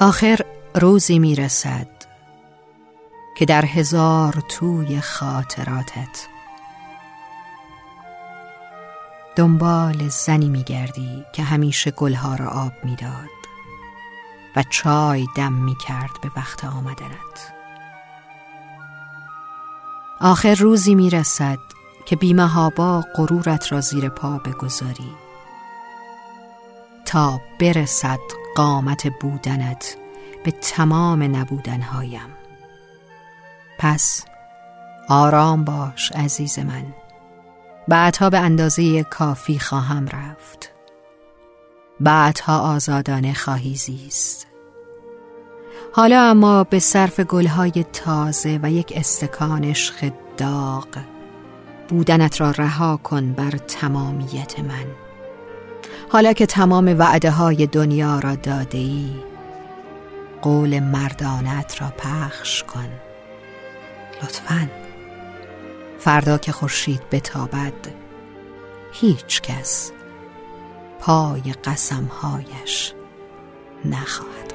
آخر روزی می‌رسد که در هزار توی خاطراتت دنبال زنی میگردی که همیشه گلها را آب می‌داد و چای دم می‌کرد به وقت آمدنت. آخر روزی می‌رسد که بیمهابا غرورت را زیر پا بگذاری تا برسد قامت بودنت به تمام نبودنهایم. پس آرام باش عزیز من. بعدها به اندازه کافی خواهم رفت. بعدها آزادانه خواهی زیست. حالا اما به صرف گلهای تازه و یک استکان عشق داغ بودنت را رها کن بر تمامیت من. حالا که تمام وعده های دنیا را داده ای قول مردانت را پخش کن. لطفا. فردا که خورشید بتابد هیچ کس پای قسمهایش نخواهد